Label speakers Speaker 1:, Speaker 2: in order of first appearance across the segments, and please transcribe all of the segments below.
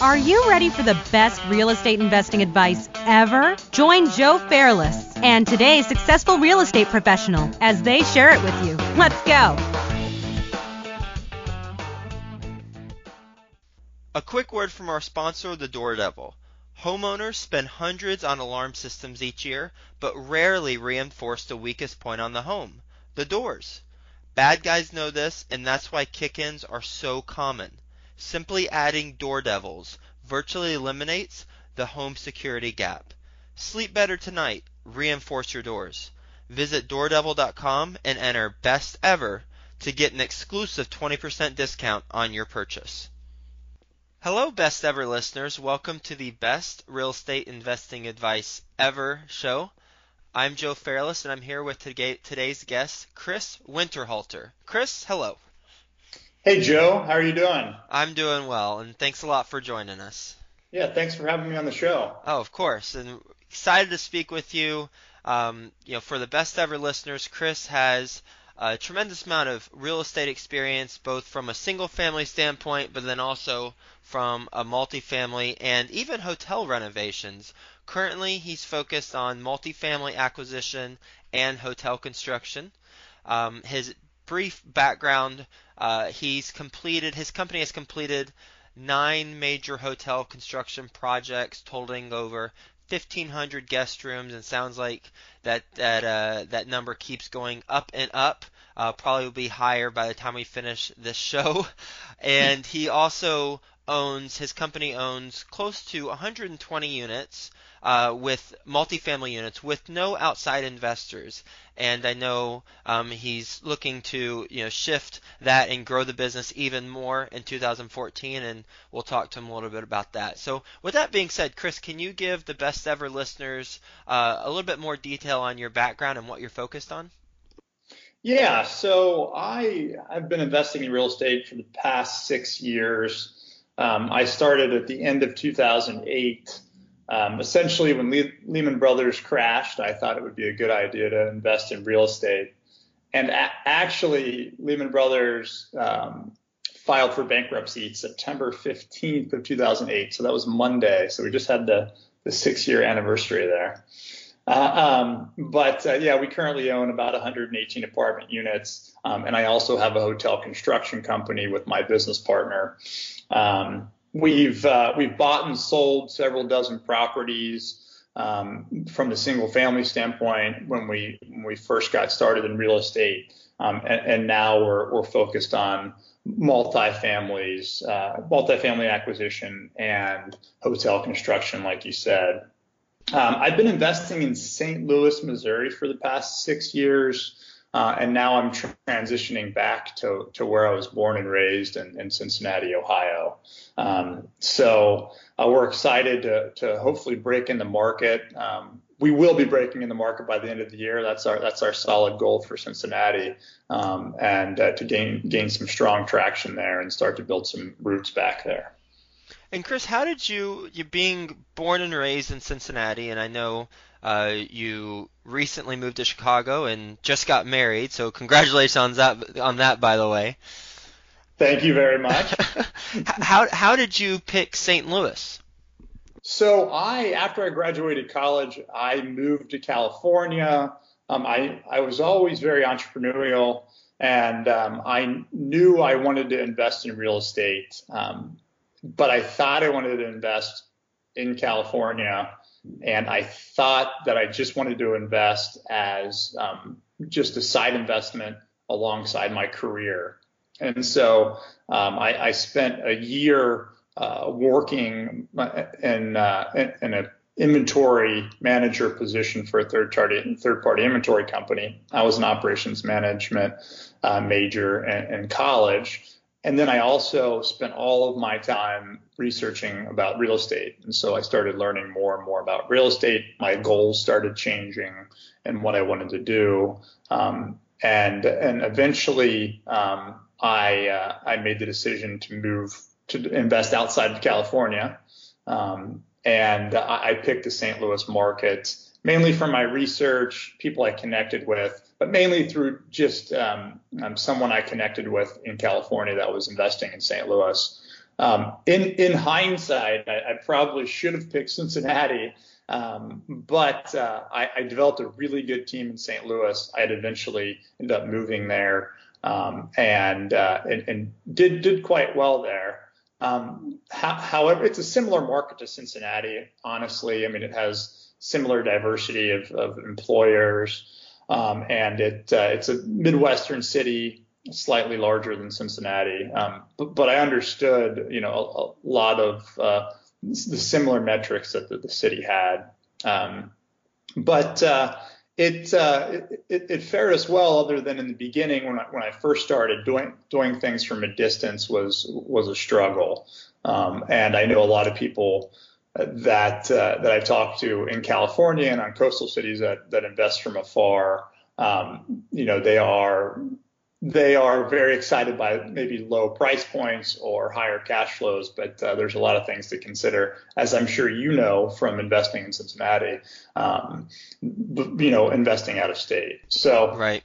Speaker 1: Are you ready for the best real estate investing advice ever? Join Joe Fairless and today's successful real estate professional as they share it with you. Let's go.
Speaker 2: A quick word from our sponsor, the Door Devil. Homeowners spend hundreds on alarm systems each year, but rarely reinforce the weakest point on the home the doors. Bad guys know this, and that's why kick ins are so common. Simply adding Door Devils virtually eliminates the home security gap. Sleep better tonight. Reinforce your doors. Visit doordevil.com and enter best ever to get an exclusive 20% discount on your purchase. Hello, best ever listeners. Welcome to the best real estate investing advice ever show. I'm Joe Fairless, and I'm here with today's guest, Chris Winterhalter. Chris, hello.
Speaker 3: Hey, Joe. How are you doing?
Speaker 2: I'm doing well, and thanks a lot for joining us.
Speaker 3: Yeah, thanks for having me on the show.
Speaker 2: Oh, of course, and excited to speak with you. Um, you know, for the best ever listeners, Chris has a tremendous amount of real estate experience, both from a single family standpoint, but then also from a multifamily and even hotel renovations. Currently, he's focused on multifamily acquisition and hotel construction. Um, his brief background uh, he's completed, his company has completed nine major hotel construction projects totaling over 1,500 guest rooms, and sounds like that that uh, that number keeps going up and up. Uh, probably will be higher by the time we finish this show. And he also owns his company owns close to 120 units uh, with multifamily units with no outside investors. And I know um, he's looking to you know shift that and grow the business even more in 2014, and we'll talk to him a little bit about that. So, with that being said, Chris, can you give the best ever listeners uh, a little bit more detail on your background and what you're focused on?
Speaker 3: Yeah, so I I've been investing in real estate for the past six years. Um, I started at the end of 2008 um, essentially, when Le- Lehman Brothers crashed, I thought it would be a good idea to invest in real estate. And a- actually, Lehman Brothers um, filed for bankruptcy September 15th of 2008. So that was Monday. So we just had the, the six year anniversary there. Uh, um, but uh, yeah, we currently own about 118 apartment units, um, and I also have a hotel construction company with my business partner. Um, We've uh, we've bought and sold several dozen properties um, from the single family standpoint when we when we first got started in real estate, um, and, and, now we're we're focused on multifamilies, uh, multifamily acquisition and hotel construction, like you said. Um, I've been investing in St. Louis, Missouri for the past six years. Uh, and now I'm transitioning back to, to where I was born and raised in, in Cincinnati, Ohio. Um, so uh, we're excited to, to hopefully break in the market. Um, we will be breaking in the market by the end of the year. That's our that's our solid goal for Cincinnati, um, and uh, to gain gain some strong traction there and start to build some roots back there.
Speaker 2: And Chris, how did you you being born and raised in Cincinnati, and I know uh, you recently moved to Chicago and just got married, so congratulations on that. On that, by the way.
Speaker 3: Thank you very much.
Speaker 2: how how did you pick St. Louis?
Speaker 3: So I, after I graduated college, I moved to California. Um, I I was always very entrepreneurial, and um, I knew I wanted to invest in real estate, um, but I thought I wanted to invest in California and I thought that I just wanted to invest as um, just a side investment alongside my career. And so um, I, I, spent a year uh, working in, uh, in an inventory manager position for a third party third party inventory company. I was an operations management uh, major in, in college. And then I also spent all of my time researching about real estate. And so I started learning more and more about real estate. My goals started changing and what I wanted to do. Um, and, and eventually, um, I, uh, I made the decision to move to invest outside of California. Um, and I, I picked the St. Louis market mainly from my research, people I connected with, but mainly through just um, um, someone I connected with in California that was investing in St. Louis. Um, in in hindsight, I, I, probably should have picked Cincinnati, um, but uh, I, I, developed a really good team in St. Louis. I'd eventually ended up moving there um, and, uh, and, and did did quite well there. Um, however, it's a similar market to Cincinnati. Honestly, I mean, it has similar diversity of, of employers, um, and it uh, it's a midwestern city, slightly larger than Cincinnati. Um, but, but, I understood, you know, a, a lot of uh, the similar metrics that the, the city had. Um, but uh, it, uh, it, it fared us well, other than in the beginning when I, when I first started doing doing things from a distance was was a struggle. Um, and I know a lot of people that uh, that I've talked to in California and on coastal cities that that invest from afar. Um, you know, they are they are very excited by maybe low price points or higher cash flows, but uh, there's a lot of things to consider, as I'm sure you know from investing in Cincinnati, um, you know, investing out of state. So,
Speaker 2: right.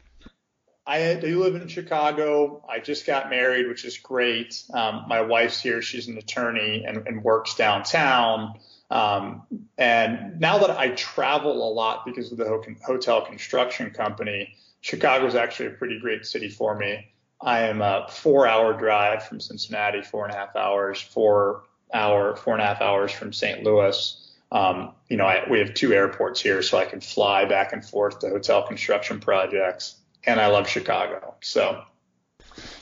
Speaker 3: I do live in Chicago. I just got married, which is great. Um, my wife's here. She's an attorney and, and works downtown. Um, and now that I travel a lot because of the hotel construction company, Chicago is actually a pretty great city for me. I am a four hour drive from Cincinnati, four and a half hours, four hour, four and a half hours from St. Louis. Um, you know, I, we have two airports here, so I can fly back and forth to hotel construction projects, and I love Chicago. So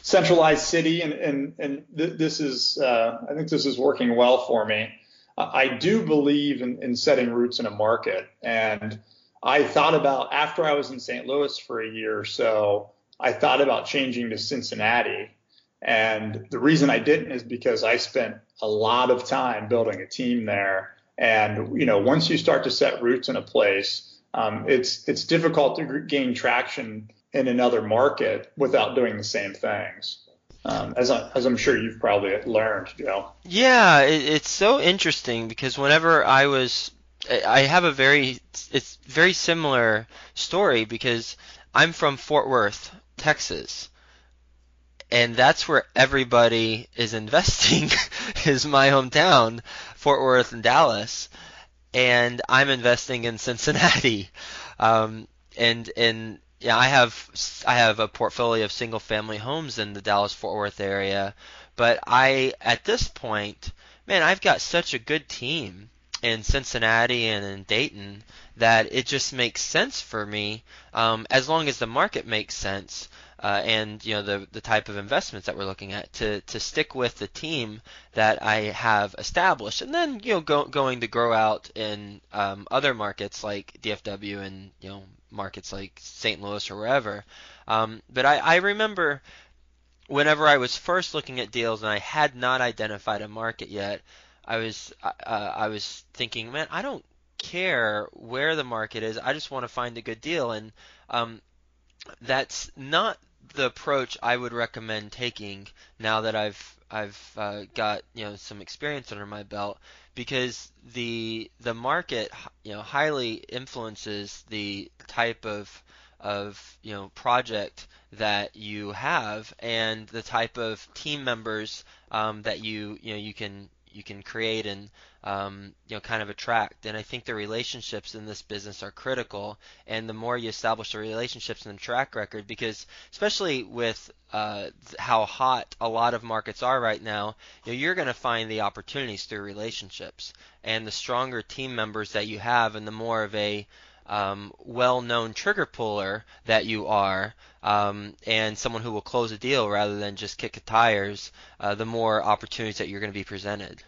Speaker 3: centralized city, and and and th- this is, uh, I think this is working well for me. I do believe in, in setting roots in a market, and I thought about after I was in St. Louis for a year or so, I thought about changing to Cincinnati. And the reason I didn't is because I spent a lot of time building a team there. And you know, once you start to set roots in a place, um, it's it's difficult to gain traction in another market without doing the same things. Um, as, I, as I'm sure you've probably learned, Joe.
Speaker 2: Yeah, it, it's so interesting because whenever I was I have a very it's very similar story because I'm from Fort Worth, Texas. And that's where everybody is investing is my hometown, Fort Worth and Dallas. And I'm investing in Cincinnati. Um, and and yeah, I have I have a portfolio of single family homes in the Dallas Fort Worth area, but I at this point, man, I've got such a good team in Cincinnati and in Dayton that it just makes sense for me um, as long as the market makes sense uh, and you know the the type of investments that we're looking at to to stick with the team that I have established. And then you know go, going to grow out in um, other markets like DFW and you know markets like St. Louis or wherever um, but I, I remember whenever I was first looking at deals and I had not identified a market yet I was uh, I was thinking, man, I don't care where the market is. I just want to find a good deal, and um, that's not the approach I would recommend taking now that I've I've uh, got you know some experience under my belt because the the market you know highly influences the type of of you know project that you have and the type of team members um, that you you know you can you can create and um, you know kind of attract. And I think the relationships in this business are critical. And the more you establish the relationships and the track record, because especially with uh, how hot a lot of markets are right now, you know, you're going to find the opportunities through relationships. And the stronger team members that you have, and the more of a um, well-known trigger puller that you are, um, and someone who will close a deal rather than just kick the tires, uh, the more opportunities that you're going to be presented.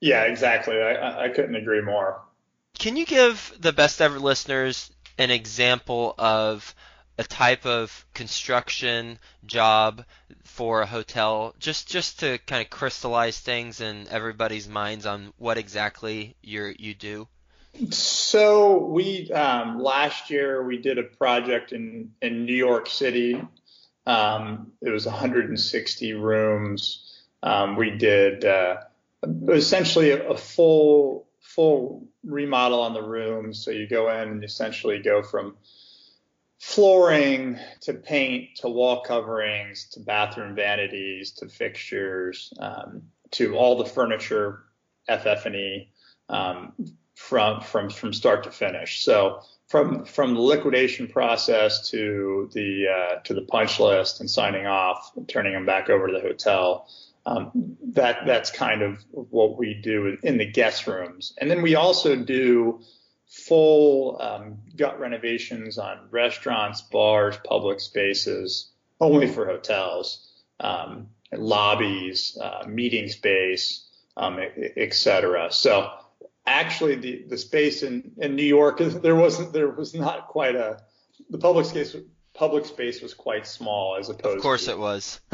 Speaker 3: Yeah, exactly. I, I couldn't agree more.
Speaker 2: Can you give the best ever listeners an example of a type of construction job for a hotel just just to kind of crystallize things in everybody's minds on what exactly you you do
Speaker 3: so we um, last year we did a project in in New York City. Um, it was 160 rooms. Um, we did uh, essentially a, a, full full remodel on the rooms. So you go in and essentially go from flooring to paint to wall coverings to bathroom vanities to fixtures um, to all the furniture, FF&E um, from from from start to finish. So from from the liquidation process to the uh, to the punch list and signing off, and turning them back over to the hotel. Um, that that's kind of what we do in the guest rooms, and then we also do full um, gut renovations on restaurants, bars, public spaces, only for hotels, um, lobbies, uh, meeting space, um, et cetera. So actually the, the space in, in New York, there wasn't, there was not quite a, the public space, public space was quite small as opposed
Speaker 2: Of course
Speaker 3: to,
Speaker 2: it was.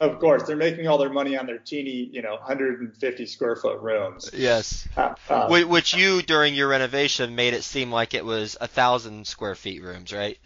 Speaker 3: of course, they're making all their money on their teeny, you know, 150 square foot rooms.
Speaker 2: Yes.
Speaker 3: Uh, uh,
Speaker 2: Which you, during your renovation, made it seem like it was a thousand square feet rooms, right?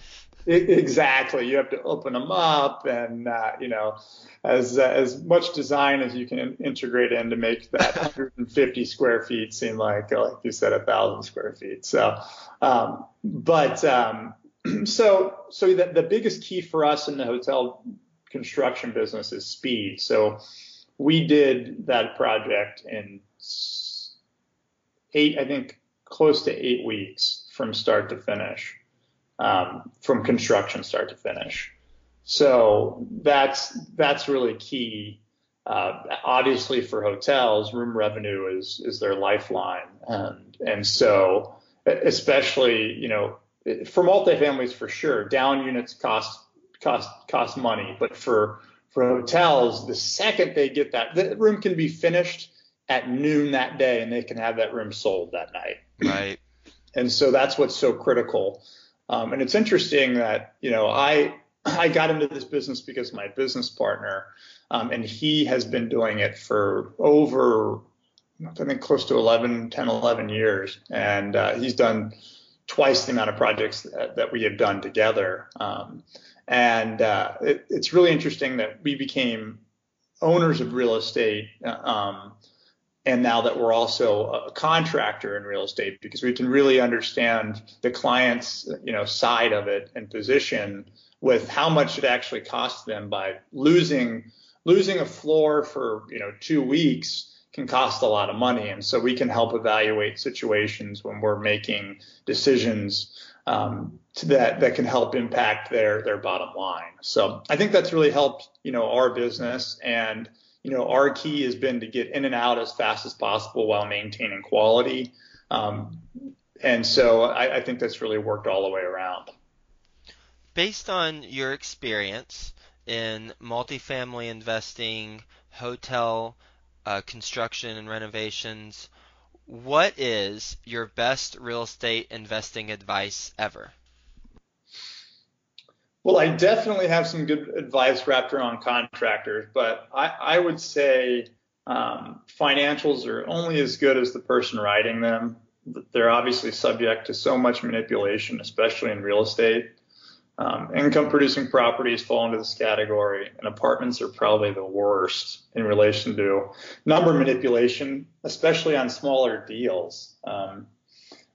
Speaker 3: Exactly. You have to open them up, and uh, you know, as uh, as much design as you can integrate in to make that 150 square feet seem like, like you said, a thousand square feet. So, um, but um, so so the, the biggest key for us in the hotel construction business is speed. So we did that project in eight, I think, close to eight weeks from start to finish um, from construction start to finish. So that's that's really key. Uh, obviously, for hotels, room revenue is is their lifeline, and and so especially you know for multifamilies for sure, down units cost cost cost money, but for for hotels, the second they get that, the room can be finished at noon that day, and they can have that room sold that night.
Speaker 2: Right.
Speaker 3: And so that's what's so critical. Um, and it's interesting that you know I I got into this business because my business partner, um, and he has been doing it for over I think close to 11, 10, 11 years, and uh, he's done twice the amount of projects that, that we have done together. Um, and uh, it, it's really interesting that we became owners of real estate. Um, and now that we're also a contractor in real estate because we can really understand the client's you know side of it and position with how much it actually costs them by losing losing a floor for you know two weeks can cost a lot of money. And so we can help evaluate situations when we're making decisions um, that that can help impact their their bottom line. So i think that's really helped you know our business. And you know, our key has been to get in and out as fast as possible while maintaining quality. Um, and so I, I, think that's really worked all the way around.
Speaker 2: Based on your experience in multifamily investing, hotel uh, construction and renovations, what is your best real estate investing advice ever?
Speaker 3: Well, I definitely have some good advice wrapped around contractors, but I, I would say um, financials are only as good as the person writing them. They're obviously subject to so much manipulation, especially in real estate. Um, income producing properties fall into this category, and apartments are probably the worst in relation to number manipulation, especially on smaller deals. Um,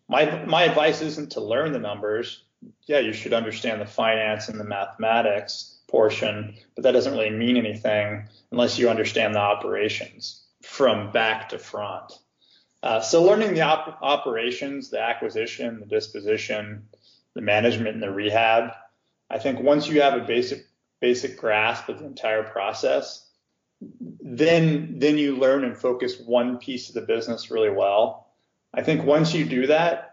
Speaker 3: my my advice isn't to learn the numbers yeah, you should understand the finance and the mathematics portion, but that doesn't really mean anything unless you understand the operations from back to front. Uh, so learning the op- operations, the acquisition, the disposition, the management, and the rehab. I think once you have a basic basic grasp of the entire process, then then you learn and focus one piece of the business really well. I think once you do that,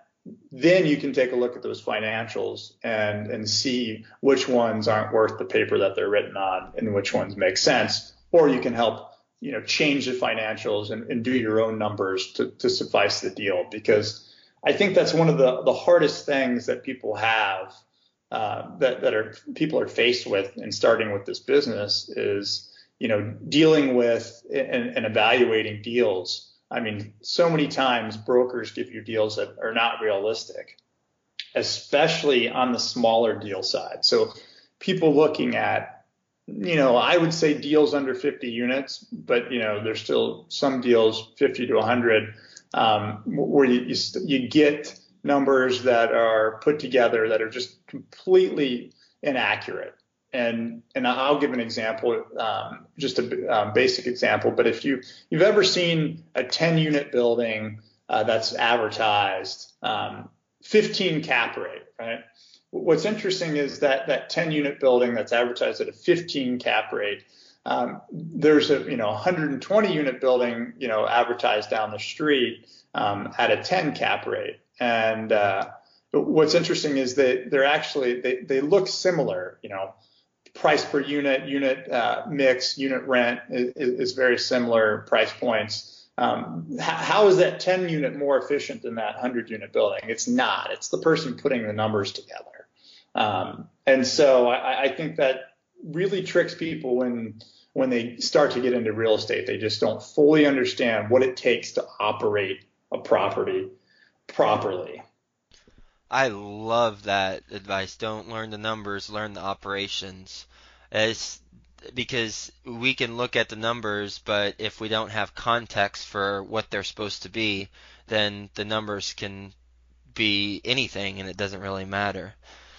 Speaker 3: then you can take a look at those financials and and see which ones aren't worth the paper that they're written on and which ones make sense. Or you can help you know change the financials and, and do your own numbers to, to suffice the deal. Because I think that's one of the the hardest things that people have uh, that that are people are faced with in starting with this business is you know dealing with and, and evaluating deals I mean, so many times brokers give you deals that are not realistic, especially on the smaller deal side. So people looking at, you know, I would say deals under 50 units, but you know, there's still some deals 50 to 100 um, where you, you, you get numbers that are put together that are just completely inaccurate. And and I'll give an example, um, just a um, basic example. But if you you've ever seen a 10 unit building uh, that's advertised, um, 15 cap rate, right? What's interesting is that that 10 unit building that's advertised at a 15 cap rate, um, there's a you know 120 unit building you know advertised down the street um, at a 10 cap rate, and uh, what's interesting is that they're actually they, they look similar, you know price per unit, unit uh, mix, unit rent is, is, very similar price points. Um, how is that 10 unit more efficient than that 100 unit building? It's not. It's the person putting the numbers together. Um, and so I, I, think that really tricks people when when they start to get into real estate. They just don't fully understand what it takes to operate a property properly.
Speaker 2: I love that advice. Don't learn the numbers, learn the operations. It's because we can look at the numbers, but if we don't have context for what they're supposed to be, then the numbers can be anything and it doesn't really matter.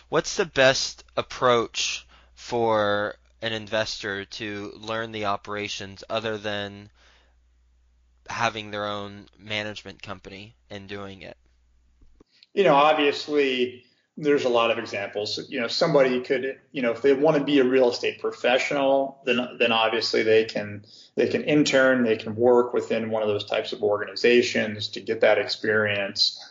Speaker 2: What's the best approach for an investor to learn the operations other than having their own management company and doing it?
Speaker 3: You know, obviously there's a lot of examples. You know, somebody could, you know, if they want to be a real estate professional, then then obviously they can they can intern, they can work within one of those types of organizations to get that experience.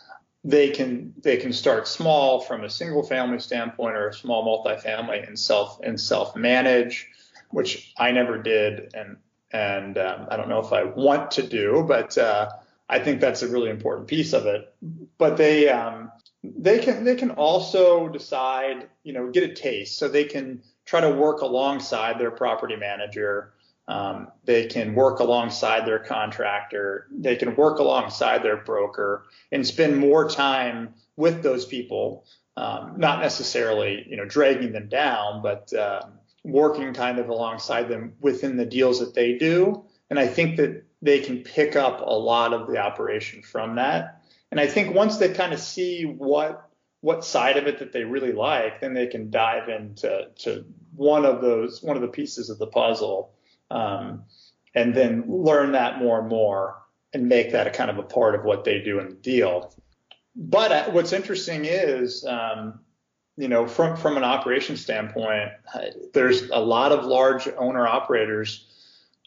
Speaker 3: They can they can start small from a single family standpoint or a small multifamily and self and self manage, which I never did, and and um, I don't know if I want to do, but uh, I think that's a really important piece of it. But they um, they can they can also decide, you know, get a taste, so they can try to work alongside their property manager. Um, they can work alongside their contractor. They can work alongside their broker and spend more time with those people, um, not necessarily, you know, dragging them down, but uh, working kind of alongside them within the deals that they do. And I think that they can pick up a lot of the operation from that. And I think once they kind of see what what side of it that they really like, then they can dive into to one of those one of the pieces of the puzzle, um, and then learn that more and more and make that a kind of a part of what they do in the deal. But uh, what's interesting is, um, you know, from from an operation standpoint, uh, there's a lot of large owner operators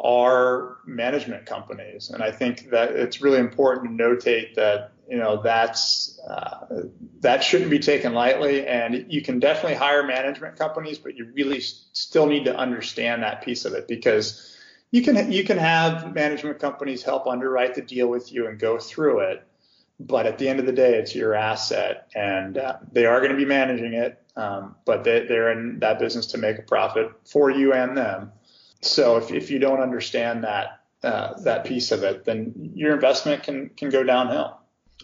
Speaker 3: are management companies. And I think that it's really important to notate that, you know, that's, uh, that shouldn't be taken lightly. And you can definitely hire management companies, but you really still need to understand that piece of it because you can, you can have management companies help underwrite the deal with you and go through it. But at the end of the day, it's your asset and uh, they are going to be managing it. Um, but they, they're in that business to make a profit for you and them. So if, if you don't understand that uh, that piece of it, then your investment can can go downhill,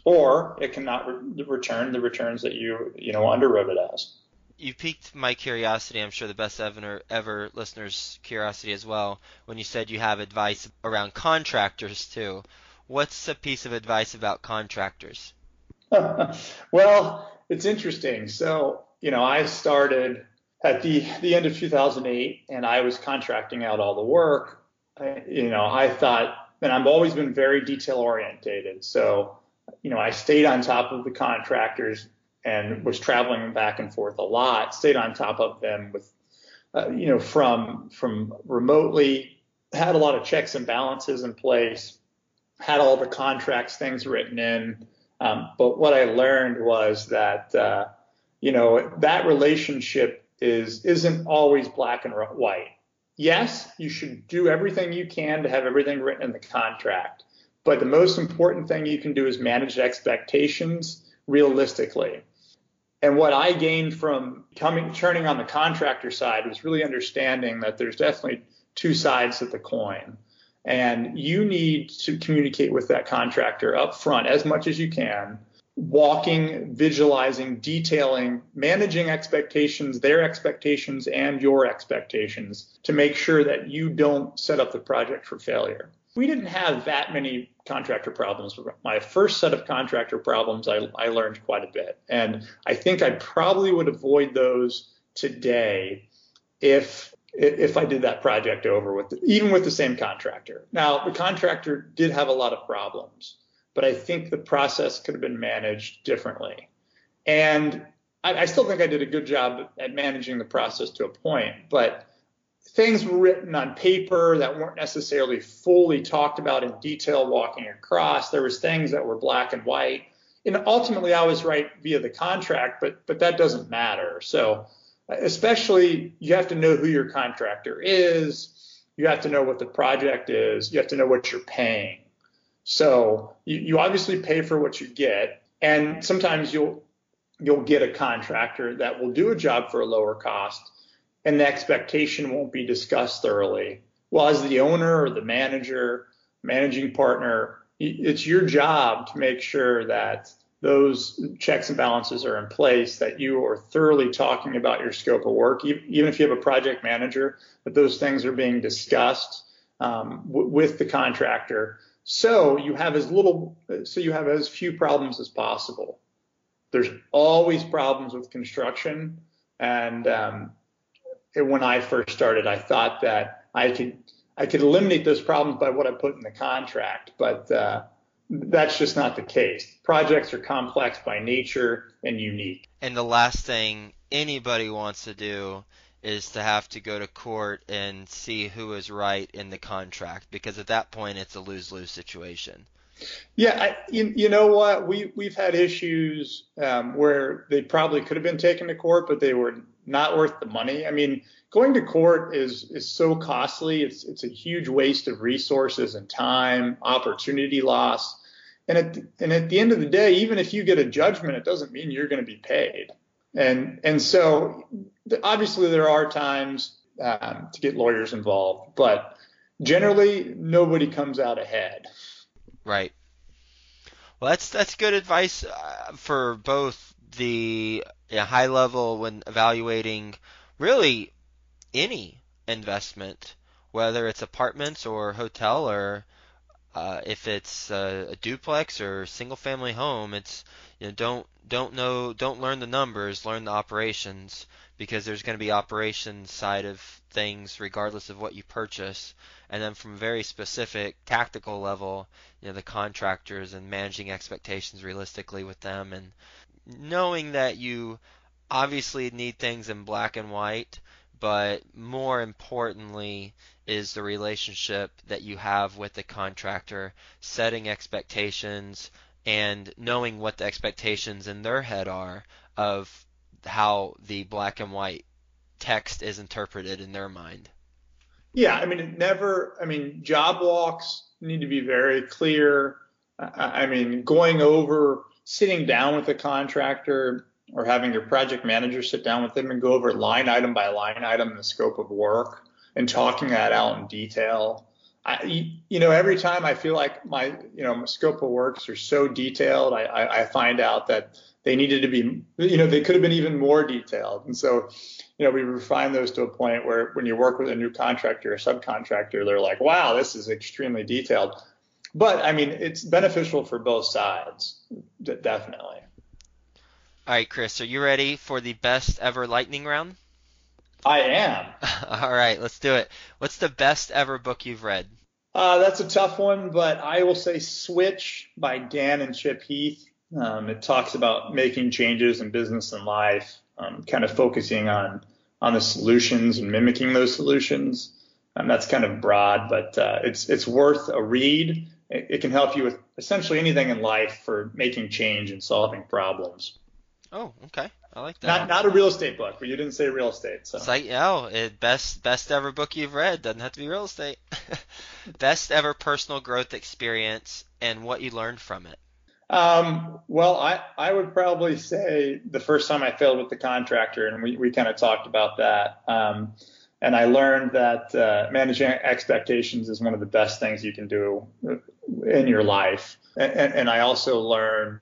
Speaker 3: or it cannot re- return the returns that you you know underwrote it as.
Speaker 2: You piqued my curiosity. I'm sure the best ever ever listeners' curiosity as well. When you said you have advice around contractors too, what's a piece of advice about contractors?
Speaker 3: well, it's interesting. So you know, I started at the the end of 2008, and I was contracting out all the work. I, you know, I thought, and I've always been very detail orientated. So, you know, I stayed on top of the contractors and was traveling back and forth a lot. Stayed on top of them with, uh, you know, from from remotely. Had a lot of checks and balances in place. Had all the contracts things written in. Um, but what I learned was that, uh, you know, that relationship is isn't always black and white. Yes, you should do everything you can to have everything written in the contract, but the most important thing you can do is manage expectations realistically. And what I gained from coming turning on the contractor side was really understanding that there's definitely two sides of the coin. And you need to communicate with that contractor up front as much as you can walking, visualizing, detailing, managing expectations, their expectations, and your expectations to make sure that you don't set up the project for failure. we didn't have that many contractor problems. My first set of contractor problems, I, I learned quite a bit. And I think I probably would avoid those today if if I did that project over with even with the same contractor. Now the contractor did have a lot of problems, but I think the process could have been managed differently. And I, I still think I did a good job at managing the process to a point, but things were written on paper that weren't necessarily fully talked about in detail walking across. There was things that were black and white. And ultimately I was right via the contract, but but that doesn't matter. So especially you have to know who your contractor is. You have to know what the project is. You have to know what you're paying. So you, you obviously pay for what you get. And sometimes you'll you'll get a contractor that will do a job for a lower cost and the expectation won't be discussed thoroughly. Well, as the owner or the manager, managing partner, it's your job to make sure that those checks and balances are in place, that you are thoroughly talking about your scope of work, even if you have a project manager, that those things are being discussed um, w- with the contractor. So you have as little, so you have as few problems as possible. There's always problems with construction, and um, when I first started, I thought that I could I could eliminate those problems by what I put in the contract, but uh, that's just not the case. Projects are complex by nature and unique.
Speaker 2: And the last thing anybody wants to do is to have to go to court and see who is right in the contract because at that point it's a lose-lose situation.
Speaker 3: Yeah, I, you, you, know what? We we've had issues um, where they probably could have been taken to court, but they were not worth the money. I mean, going to court is is so costly. It's it's a huge waste of resources and time, opportunity loss. And at and at the end of the day, even if you get a judgment, it doesn't mean you're going to be paid. And and so obviously there are times um, to get lawyers involved, but generally nobody comes out ahead.
Speaker 2: Right. Well, that's that's good advice uh, for both the high level when evaluating really any investment, whether it's apartments or hotel or uh, if it's a, a, duplex or single family home. It's you know don't don't know don't learn the numbers, learn the operations because there's going to be operations side of things regardless of what you purchase. And then from a very specific tactical level, you know, the contractors and managing expectations realistically with them and knowing that you obviously need things in black and white, but more importantly is the relationship that you have with the contractor, setting expectations and knowing what the expectations in their head are of how the black and white text is interpreted in their mind.
Speaker 3: Yeah, I mean, it never, I mean, job walks need to be very clear. I mean, going over, sitting down with the contractor or having your project manager sit down with them and go over line item by line item the scope of work and talking that out in detail. I, you know, every time I feel like my, you know, my scope of works are so detailed, I, I, I find out that they needed to be, you know, they could have been even more detailed. And so, you know, we refine those to a point where when you work with a new contractor or subcontractor, they're like, wow, this is extremely detailed. But I mean, it's beneficial for both sides, definitely.
Speaker 2: All right, Chris, are you ready for the best ever lightning round?
Speaker 3: I am.
Speaker 2: All right, let's do it. What's the best ever book you've read?
Speaker 3: Uh, that's a tough one, but I will say Switch by Dan and Chip Heath. Um, it talks about making changes in business and life, um, kind of focusing on on the solutions and mimicking those solutions. Um, that's kind of broad, but uh, it's it's worth a read. It, it, can help you with essentially anything in life for making change and solving problems.
Speaker 2: Oh, okay. I like that.
Speaker 3: Not not a real estate book, but you didn't say real estate. So
Speaker 2: it's like, oh, it, best best ever book you've read doesn't have to be real estate. best ever personal growth experience and what you learned from it.
Speaker 3: Um, well, I, I would probably say the first time I failed with the contractor, and we, we kind of talked about that. Um, and I learned that uh, managing expectations is one of the best things you can do in your life. And, and, and I also learned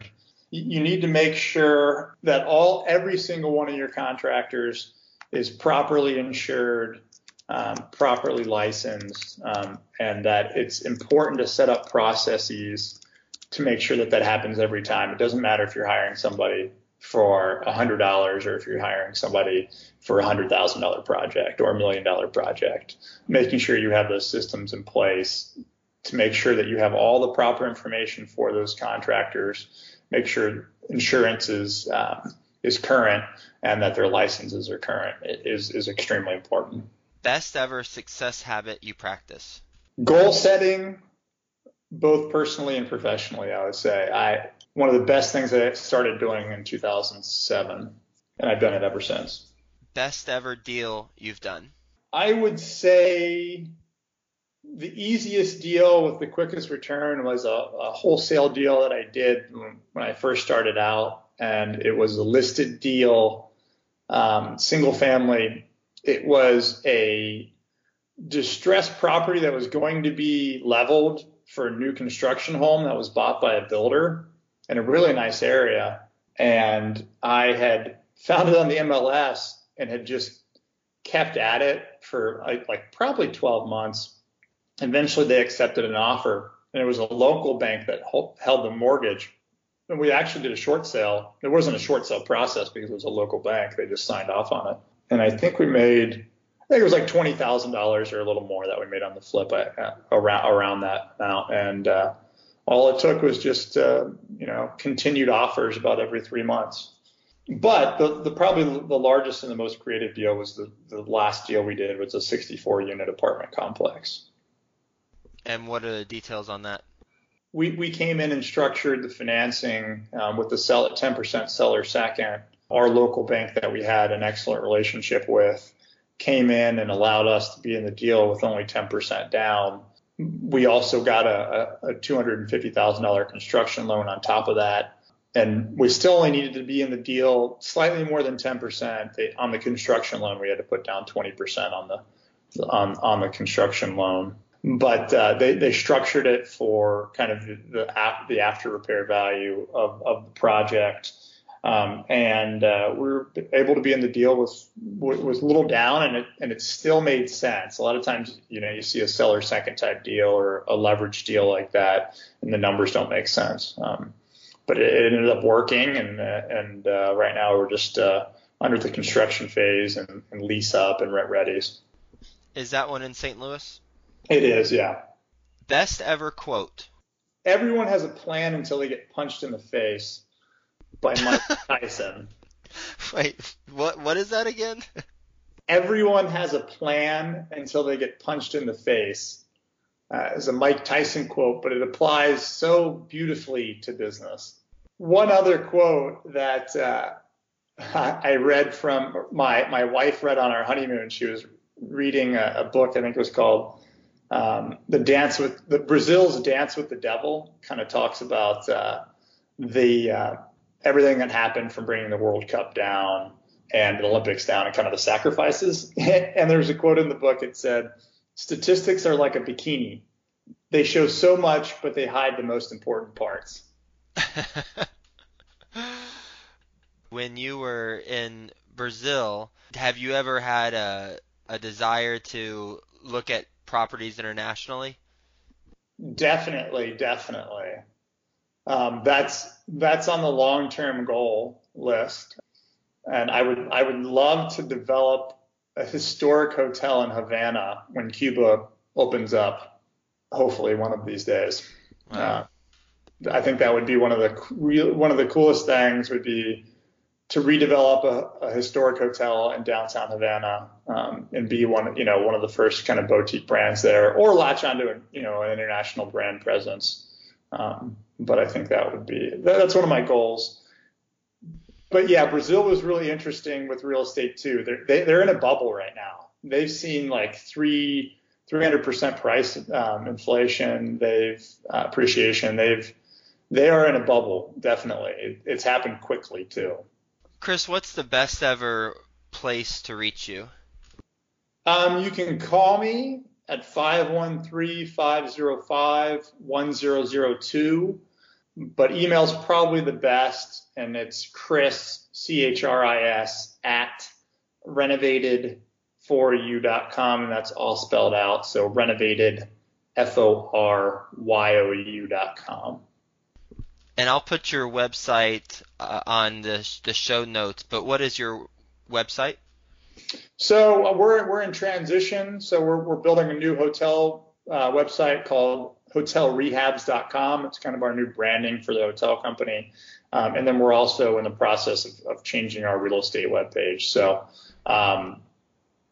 Speaker 3: you need to make sure that all every single one of your contractors is properly insured um, properly licensed, um, and that it's important to set up processes to make sure that that happens every time. It doesn't matter if you're hiring somebody for $100 or if you're hiring somebody for a $100,000 project or a million dollar project, making sure you have those systems in place to make sure that you have all the proper information for those contractors, make sure insurance is, um, is current and that their licenses are current is, is extremely important.
Speaker 2: Best ever success habit you practice?
Speaker 3: Goal setting, both personally and professionally, I would say. I one of the best things that I started doing in 2007, and I've done it ever since.
Speaker 2: Best ever deal you've done?
Speaker 3: I would say the easiest deal with the quickest return was a, a wholesale deal that I did when I first started out, and it was a listed deal, um, single family. It was a distressed property that was going to be leveled for a new construction home that was bought by a builder in a really nice area. And I had found it on the MLS and had just kept at it for like, like probably 12 months. Eventually, they accepted an offer, and it was a local bank that held the mortgage. And we actually did a short sale. It wasn't a short sale process because it was a local bank. They just signed off on it. And I think we made, I think it was like twenty thousand dollars or a little more that we made on the flip uh, around around that amount. And uh, all it took was just uh, you know continued offers about every three months. But the, the probably the largest and the most creative deal was the, the last deal we did was a 64 unit apartment complex.
Speaker 2: And what are the details on that?
Speaker 3: We we came in and structured the financing um, with the sell at 10% seller second. Our local bank that we had an excellent relationship with came in and allowed us to be in the deal with only 10% down we also got a, a $250,000 construction loan on top of that. And we still only needed to be in the deal slightly more than 10%. They, on the construction loan, we had to put down 20% on the on, on the construction loan. But uh, they, they structured it for kind of the, the after repair value of, of the project um, and uh, we were able to be in the deal with with little down, and it and it still made sense. A lot of times, you know, you see a seller second type deal or a leverage deal like that, and the numbers don't make sense. Um, but it, it, ended up working, and uh, and uh, right now we're just uh, under the construction phase and, and lease up and rent readies.
Speaker 2: Is that one in St. Louis?
Speaker 3: It is, yeah.
Speaker 2: Best ever quote.
Speaker 3: Everyone has a plan until they get punched in the face by Mike Tyson.
Speaker 2: Wait, what? What is that again?
Speaker 3: Everyone has a plan until they get punched in the face. Uh, is a Mike Tyson quote, but it applies so beautifully to business. One other quote that uh, I read from my my wife read on our honeymoon. She was reading a, a book, I think it was called um, "The Dance with the Brazil's Dance with the Devil." Kind of talks about uh, the uh, everything that happened from bringing the World Cup down and the Olympics down and kind of the sacrifices. and there's a quote in the book. It said, statistics are like a bikini. They show so much, but they hide the most important parts.
Speaker 2: when you were in Brazil, have you ever had a, a desire to look at properties internationally?
Speaker 3: Definitely, definitely um, that's that's on the long term goal list. And I would I would love to develop a historic hotel in Havana when Cuba opens up, hopefully one of these days. Wow. Uh, I think that would be one of the one of the coolest things would be to redevelop a, a historic hotel in downtown Havana um, and be one you know one of the first kind of boutique brands there, or latch onto a, you know an international brand presence. Um, but I think that would be that's one of my goals. But yeah, Brazil was really interesting with real estate too. They're they, are they are in a bubble right now. They've seen like three 300% price um, inflation. They've uh, appreciation. They've they are in a bubble definitely. It, it's happened quickly too.
Speaker 2: Chris, what's the best ever place to reach you?
Speaker 3: Um, you can call me at 513-505-1002 but email's probably the best, and it's Chris C H R I S at renovated foryou.com, and that's all spelled out. So renovated, F O R Y O U.com.
Speaker 2: And I'll put your website uh, on the, the show notes, but what is your website?
Speaker 3: So uh, we're, we're in transition. So we're, we're building a new hotel uh, website called hotelrehabs.com. It's kind of our new branding for the hotel company. Um, and then we're also in the process of, of changing our real estate webpage. So um,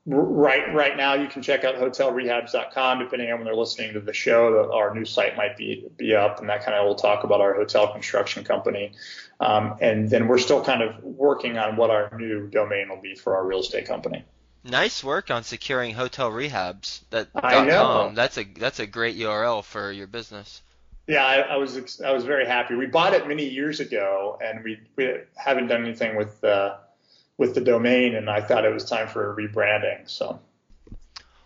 Speaker 3: right right now you can check out hotelrehabs.com depending on when they're listening to the show our new site might be be up and that kind of will talk about our hotel construction company um, and then we're still kind of working on what our new domain will be for our real estate company
Speaker 2: nice work on securing hotel rehabs that
Speaker 3: I know.
Speaker 2: Com. that's a that's a great url for your business
Speaker 3: yeah, I, I, was I was very happy. We bought it many years ago, and we we haven't done anything with uh, with the domain, and I thought it was time for a rebranding. So.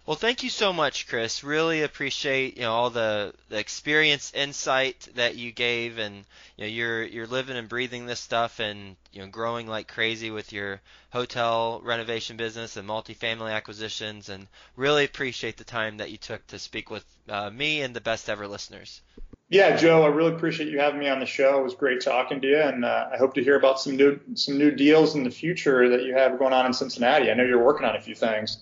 Speaker 2: Well, thank you so much, Chris. Really appreciate you know all the, the experience, insight that you gave, and you know you're you're living and breathing this stuff, and you know growing like crazy with your hotel renovation business and multifamily acquisitions, and really appreciate the time that you took to speak with uh, me and the best ever listeners.
Speaker 3: Yeah, Joe, I really appreciate you having me on the show. It was great talking to you, and uh, I hope to hear about some new some new deals in the future that you have going on in Cincinnati. I know you're working on a few things.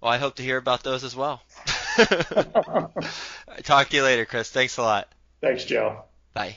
Speaker 2: Well, I hope to hear about those as well. Talk to you later, Chris. Thanks a lot.
Speaker 3: Thanks, Joe.
Speaker 2: Bye.